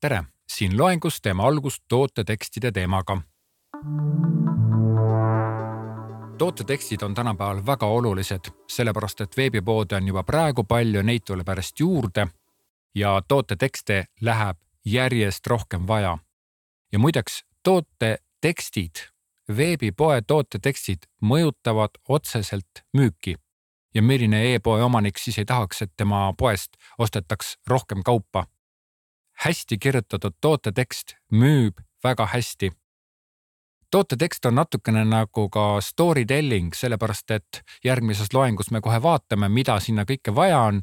tere, siin loengus teeme algust tootetekstide teemaga. tootetekstid on tänapäeval väga olulised, sellepärast et veebipoode on juba praegu palju, neid tuleb järjest juurde ja tootetekste läheb järjest rohkem vaja. ja muideks, tootetekstid, veebipoe tootetekstid mõjutavad otseselt müüki. ja milline e-poe omanik siis ei tahaks, et tema poest ostetaks rohkem kaupa hästi kirjutatud tootetekst müüb väga hästi. tootetekst on natukene nagu ka story telling, sellepärast et järgmises loengus me kohe vaatame, mida sinna kõike vaja on.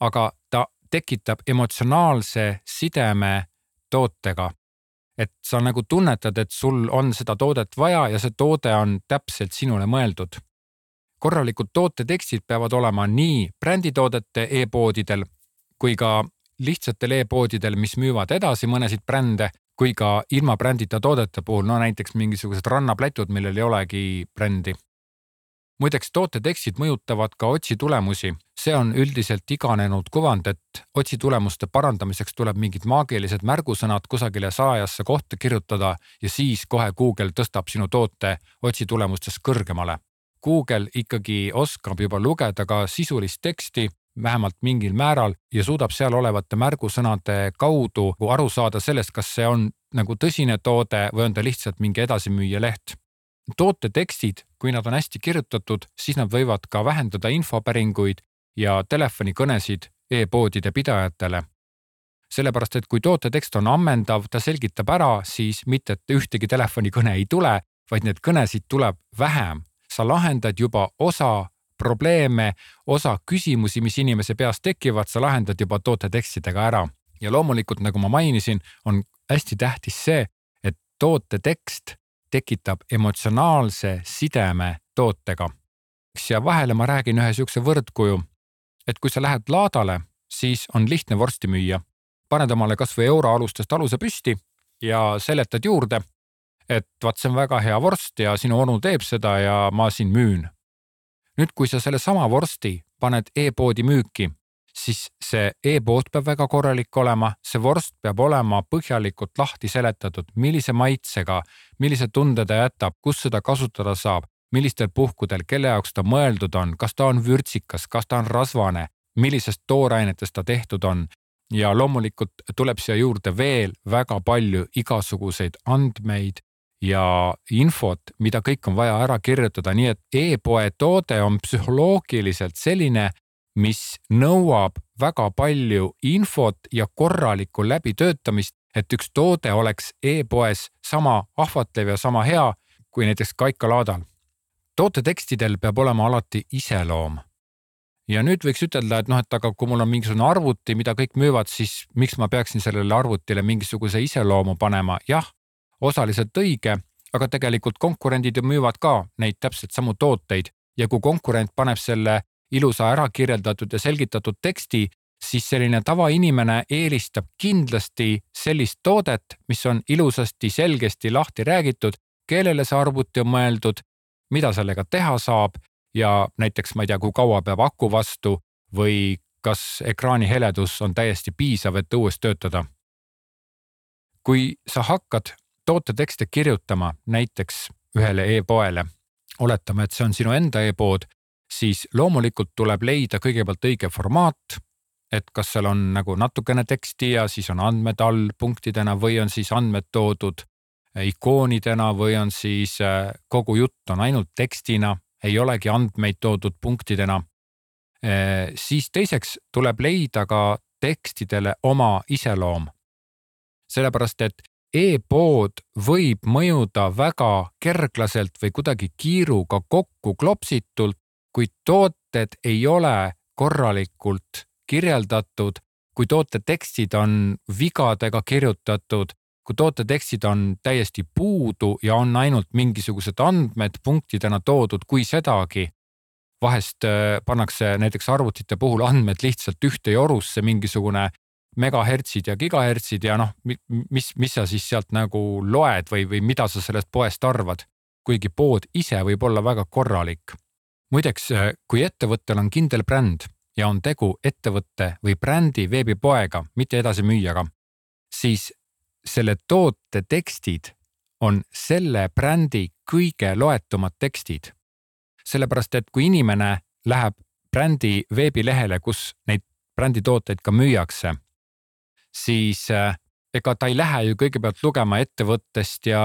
aga ta tekitab emotsionaalse sideme tootega. et sa nagu tunnetad, et sul on seda toodet vaja ja see toode on täpselt sinule mõeldud. korralikud tootetekstid peavad olema nii bränditoodete e-poodidel kui ka lihtsatel e-poodidel, mis müüvad edasi mõnesid brände, kui ka ilma brändita toodete puhul, no näiteks mingisugused rannaplätud, millel ei olegi brändi. muideks tootetekstid mõjutavad ka otsitulemusi, see on üldiselt iganenud kuvand, et otsitulemuste parandamiseks tuleb mingid maagilised märgusõnad kusagile salajasse kohta kirjutada ja siis kohe Google tõstab sinu toote otsitulemustes kõrgemale. Google ikkagi oskab juba lugeda ka sisulist teksti vähemalt mingil määral ja suudab seal olevate märgusõnade kaudu aru saada sellest, kas see on nagu tõsine toode või on ta lihtsalt mingi edasimüüja leht. toote tekstid, kui nad on hästi kirjutatud, siis nad võivad ka vähendada infopäringuid ja telefonikõnesid e-poodide pidajatele. sellepärast, et kui tootetekst on ammendav, ta selgitab ära, siis mitte, et ühtegi telefonikõne ei tule, vaid neid kõnesid tuleb vähem. sa lahendad juba osa probleeme, osa küsimusi, mis inimese peas tekivad, sa lahendad juba tootetekstidega ära. ja loomulikult, nagu ma mainisin, on hästi tähtis see, et tootetekst tekitab emotsionaalse sideme tootega. siia vahele ma räägin ühe sihukese võrdkuju, et kui sa lähed laadale, siis on lihtne vorsti müüa. paned omale kasvõi euroalustest aluse püsti ja seletad juurde, et vaat see on väga hea vorst ja sinu onu teeb seda ja ma siin müün nüüd, kui sa sellesama vorsti paned e-poodi müüki, siis see e-pood peab väga korralik olema, see vorst peab olema põhjalikult lahti seletatud, millise maitsega, millise tunde ta jätab, kus seda kasutada saab, millistel puhkudel, kelle jaoks ta mõeldud on, kas ta on vürtsikas, kas ta on rasvane, millisest toorainetest ta tehtud on. Ja loomulikult tuleb siia juurde veel väga palju igasuguseid andmeid ja infot, mida kõik on vaja ära kirjutada, nii et e-poe toode on psühholoogiliselt selline, mis nõuab väga palju infot ja korralikku läbitöötamist, et üks toode oleks e-poes sama ahvatlev ja sama hea kui näiteks kaikalaadal. tootetekstidel peab olema alati iseloom. ja nüüd võiks ütelda, et noh, et aga kui mul on mingisugune arvuti, mida kõik müüvad, siis miks ma peaksin sellele arvutile mingisuguse iseloomu panema, jah osaliselt õige, aga tegelikult konkurendid ju müüvad ka neid täpselt samu tooteid ja kui konkurent paneb selle ilusa ära kirjeldatud ja selgitatud teksti, siis selline tavainimene eelistab kindlasti sellist toodet, mis on ilusasti, selgesti lahti räägitud, kellele see arvuti on mõeldud, mida sellega teha saab ja näiteks ma ei tea, kui kaua peab aku vastu või kas ekraani heledus on täiesti piisav, et õues töötada. kui sa hakkad tootetekste kirjutama näiteks ühele e-poele, oletame, et see on sinu enda e-pood, siis loomulikult tuleb leida kõigepealt õige formaat. et kas seal on nagu natukene teksti ja siis on andmed all punktidena või on siis andmed toodud ikoonidena või on siis äh, kogu jutt on ainult tekstina, ei olegi andmeid toodud punktidena. Äh, siis teiseks tuleb leida ka tekstidele oma iseloom. sellepärast, et e-pood võib mõjuda väga kerglaselt või kuidagi kiiruga kokku klopsitult, kui tooted ei ole korralikult kirjeldatud, kui toote tekstid on vigadega kirjutatud, kui toote tekstid on täiesti puudu ja on ainult mingisugused andmed punktidena toodud, kui sedagi. vahest äh, pannakse näiteks arvutite puhul andmed lihtsalt ühte jorusse, mingisugune megahertsid ja gigahertsid ja noh, mis, mis sa siis sealt nagu loed või, või mida sa sellest poest arvad. kuigi pood ise võib olla väga korralik. muideks, kui ettevõttel on kindel bränd ja on tegu ettevõtte või brändi veebipoega, mitte edasimüüjaga, siis selle toote tekstid on selle brändi kõige loetumad tekstid. sellepärast, et kui inimene läheb brändi veebilehele, kus neid bränditooteid ka müüakse, siis äh, ega ta ei lähe ju kõigepealt lugema ettevõttest ja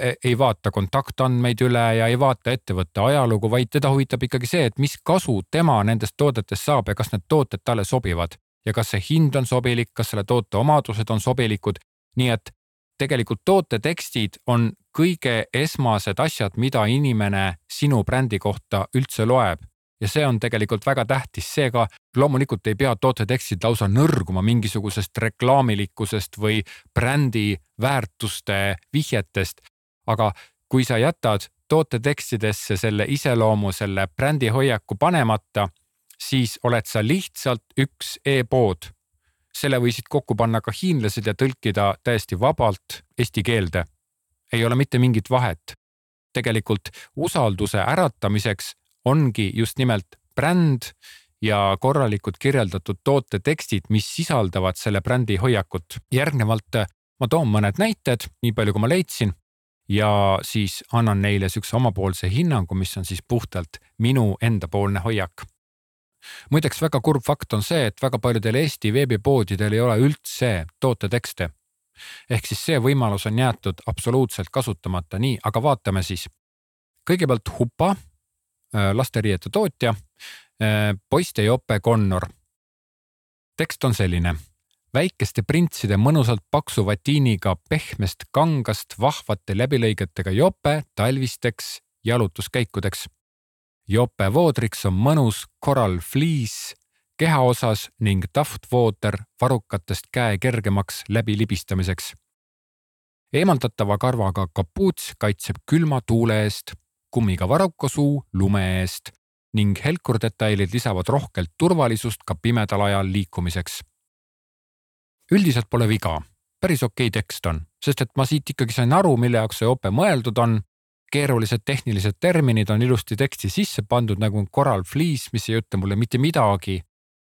e, ei vaata kontaktandmeid üle ja ei vaata ettevõtte ajalugu, vaid teda huvitab ikkagi see, et mis kasu tema nendest toodetest saab ja kas need tooted talle sobivad ja kas see hind on sobilik, kas selle toote omadused on sobilikud. nii et tegelikult toote tekstid on kõige esmased asjad, mida inimene sinu brändi kohta üldse loeb ja see on tegelikult väga tähtis, seega loomulikult ei pea tootetekstid lausa nõrguma mingisugusest reklaamilikkusest või brändi väärtuste vihjetest. aga kui sa jätad tootetekstidesse selle iseloomu, selle brändi hoiaku panemata, siis oled sa lihtsalt üks e-pood. selle võisid kokku panna ka hiinlased ja tõlkida täiesti vabalt eesti keelde. ei ole mitte mingit vahet. tegelikult usalduse äratamiseks ongi just nimelt bränd ja korralikult kirjeldatud toote tekstid, mis sisaldavad selle brändi hoiakut. järgnevalt äh, ma toon mõned näited, nii palju kui ma leidsin ja siis annan neile siukse omapoolse hinnangu, mis on siis puhtalt minu endapoolne hoiak. muideks väga kurb fakt on see, et väga paljudel Eesti veebipoodidel ei ole üldse tootetekste. ehk siis see võimalus on jäetud absoluutselt kasutamata, nii, aga vaatame siis. kõigepealt Hupa lasteriiete tootja, äh, poiste jope Connor. tekst on selline. väikeste printside mõnusalt paksu vatiiniga pehmest kangast vahvate läbilõigetega jope talvisteks jalutuskäikudeks. jope voodriks on mõnus Coral Fleece kehaosas ning Taft Water varrukatest käe kergemaks läbilibistamiseks. eemaldatava karvaga kapuuts kaitseb külma tuule eest kummiga varrukasuu lume eest ning helkurdetailid lisavad rohkelt turvalisust ka pimedal ajal liikumiseks. üldiselt pole viga, päris okei tekst on, sest et ma siit ikkagi sain aru, mille jaoks see jope mõeldud on. keerulised tehnilised terminid on ilusti teksti sisse pandud nagu Coral Fleece, mis ei ütle mulle mitte midagi.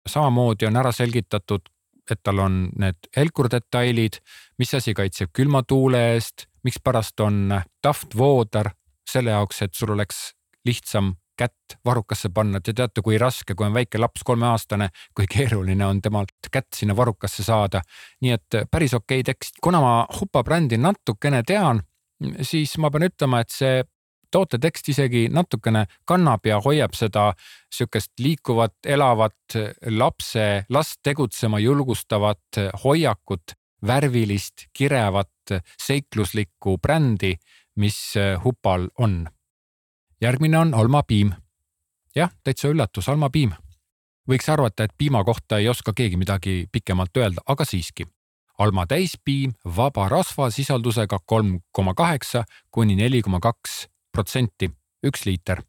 samamoodi on ära selgitatud, et tal on need helkurdetailid, mis asi kaitseb külma tuule eest, mikspärast on taft vooder selle jaoks, et sul oleks lihtsam kätt varrukasse panna, te teate, kui raske, kui on väike laps, kolmeaastane, kui keeruline on temalt kätt sinna varrukasse saada. nii et päris okei okay tekst, kuna ma Hupa brändi natukene tean, siis ma pean ütlema, et see tootetekst isegi natukene kannab ja hoiab seda sihukest liikuvat, elavat lapse, last tegutsema julgustavat hoiakut, värvilist, kirevat, seikluslikku brändi mis äh, hupal on. järgmine on almapiim. jah, täitsa üllatus, almapiim. võiks arvata, et piima kohta ei oska keegi midagi pikemalt öelda, aga siiski. alma täispiim vaba rasvasisaldusega kolm koma kaheksa kuni neli koma kaks protsenti, üks liiter.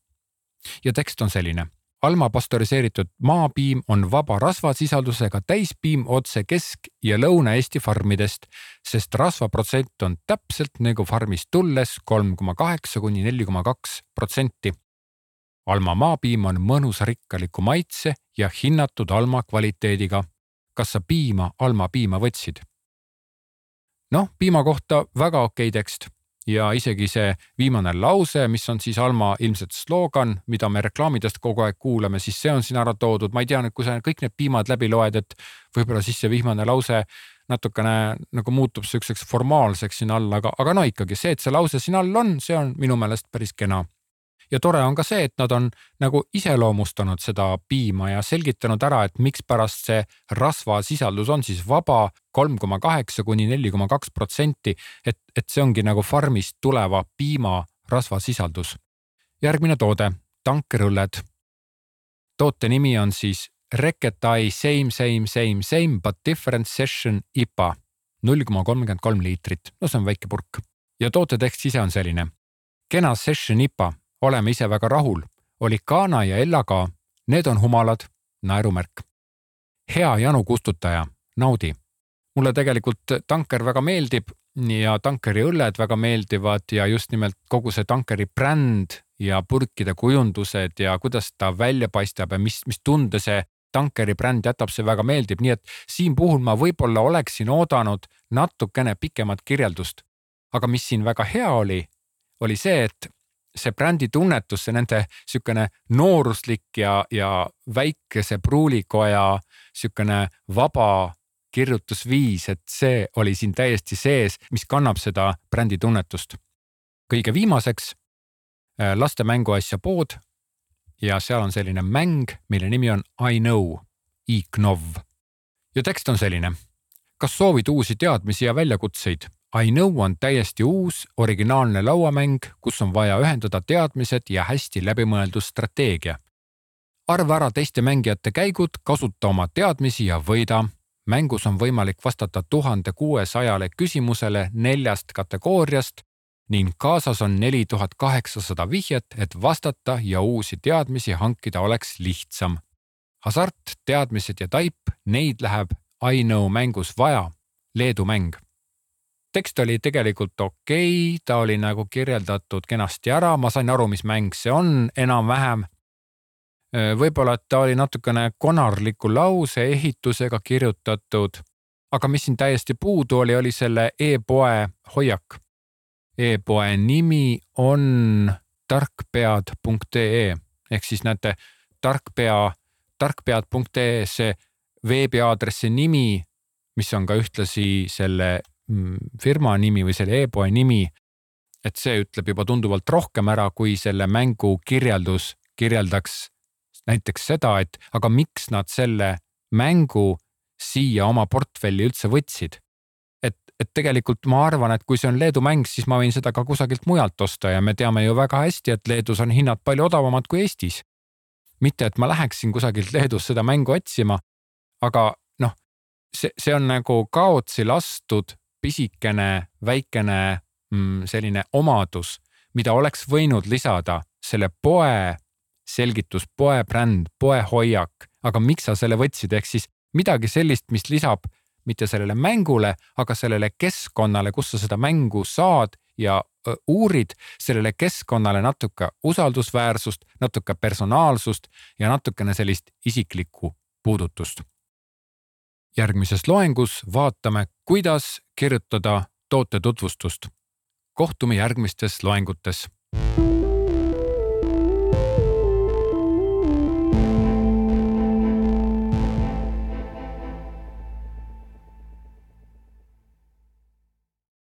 ja tekst on selline Alma pastöriseeritud maapiim on vaba rasvasisaldusega täispiim otse Kesk- ja Lõuna-Eesti farmidest, sest rasvaprotsent on täpselt nagu farmist tulles kolm koma kaheksa kuni neli koma kaks protsenti. Alma maapiim on mõnusa rikkaliku maitse ja hinnatud Alma kvaliteediga. kas sa piima Alma piima võtsid? noh, piima kohta väga okei tekst ja isegi see viimane lause, mis on siis Alma ilmselt sloogan, mida me reklaamidest kogu aeg kuulame, siis see on siin ära toodud, ma ei tea nüüd, kui sa kõik need piimad läbi loed, et võib-olla siis see viimane lause natukene nagu muutub siukseks formaalseks siin all, aga, aga no ikkagi see, et see lause siin all on, see on minu meelest päris kena ja tore on ka see, et nad on nagu iseloomustanud seda piima ja selgitanud ära, et mikspärast see rasvasisaldus on siis vaba kolm koma kaheksa kuni neli koma kaks protsenti. et, et see ongi nagu farmist tuleva piima rasvasisaldus. järgmine toode, tankerõlled. toote nimi on siis Reketai same, same, same, same but different session IPA null koma kolmkümmend kolm liitrit, no see on väike purk ja toote tekst ise on selline. kena session IPA oleme ise väga rahul. Olikana ja Ella ka, need on humalad, naerumärk. hea janu kustutaja, naudi. mulle tegelikult tanker väga meeldib ja tankeri õlled väga meeldivad ja just nimelt kogu see tankeri bränd ja purkide kujundused ja kuidas ta välja paistab ja mis, mis tunde see tankeri bränd jätab see väga meeldib, nii et siin puhul ma võib-olla oleksin oodanud natukene pikemat kirjeldust. aga mis siin väga hea oli, oli see, et see brändi tunnetus, see nende sihukene nooruslik ja, ja väikese pruulikoja sihukene vaba kirjutusviis, et see oli siin täiesti sees, mis kannab seda brändi tunnetust. kõige viimaseks äh, laste mänguasja pood ja seal on selline mäng, mille nimi on I know, Iknov. ja tekst on selline. kas soovid uusi teadmisi ja väljakutseid? I know on täiesti uus, originaalne lauamäng, kus on vaja ühendada teadmised ja hästi läbimõeldud strateegia. arva ära teiste mängijate käigud, kasuta oma teadmisi ja võida. mängus on võimalik vastata tuhande kuuesajale küsimusele neljast kategooriast ning kaasas on neli tuhat kaheksasada vihjet, et vastata ja uusi teadmisi hankida oleks lihtsam. hasart, teadmised ja taip, neid läheb I know mängus vaja. Leedu mäng tekst oli tegelikult okei okay,, ta oli nagu kirjeldatud kenasti ära, ma sain aru, mis mäng see on enam-vähem. võib-olla, et ta oli natukene konarliku lause ehitusega kirjutatud, aga mis siin täiesti puudu oli, oli selle e-poe hoiak. E-poe nimi on tarkpead.ee ehk siis näete, tarkpea, tarkpead.ee, see veebiaadressi nimi, mis on ka ühtlasi selle firma nimi või selle e-poe nimi, et see ütleb juba tunduvalt rohkem ära, kui selle mängu kirjeldus kirjeldaks näiteks seda, et aga miks nad selle mängu siia oma portfelli üldse võtsid. et, et tegelikult ma arvan, et kui see on Leedu mäng, siis ma võin seda ka kusagilt mujalt osta ja me teame ju väga hästi, et Leedus on hinnad palju odavamad kui Eestis. mitte, et ma läheksin kusagilt Leedus seda mängu otsima, aga noh, see, see on nagu kaotsi lastud pisikene, väikene mm, selline omadus, mida oleks võinud lisada selle poe selgitus, poe bränd, poe hoiak, aga miks sa selle võtsid, ehk siis midagi sellist, mis lisab mitte sellele mängule, aga sellele keskkonnale, kus sa seda mängu saad ja uurid sellele keskkonnale natuke usaldusväärsust, natuke personaalsust ja natukene sellist isiklikku puudutust järgmises loengus vaatame, kuidas kirjutada toote tutvustust. kohtume järgmistes loengutes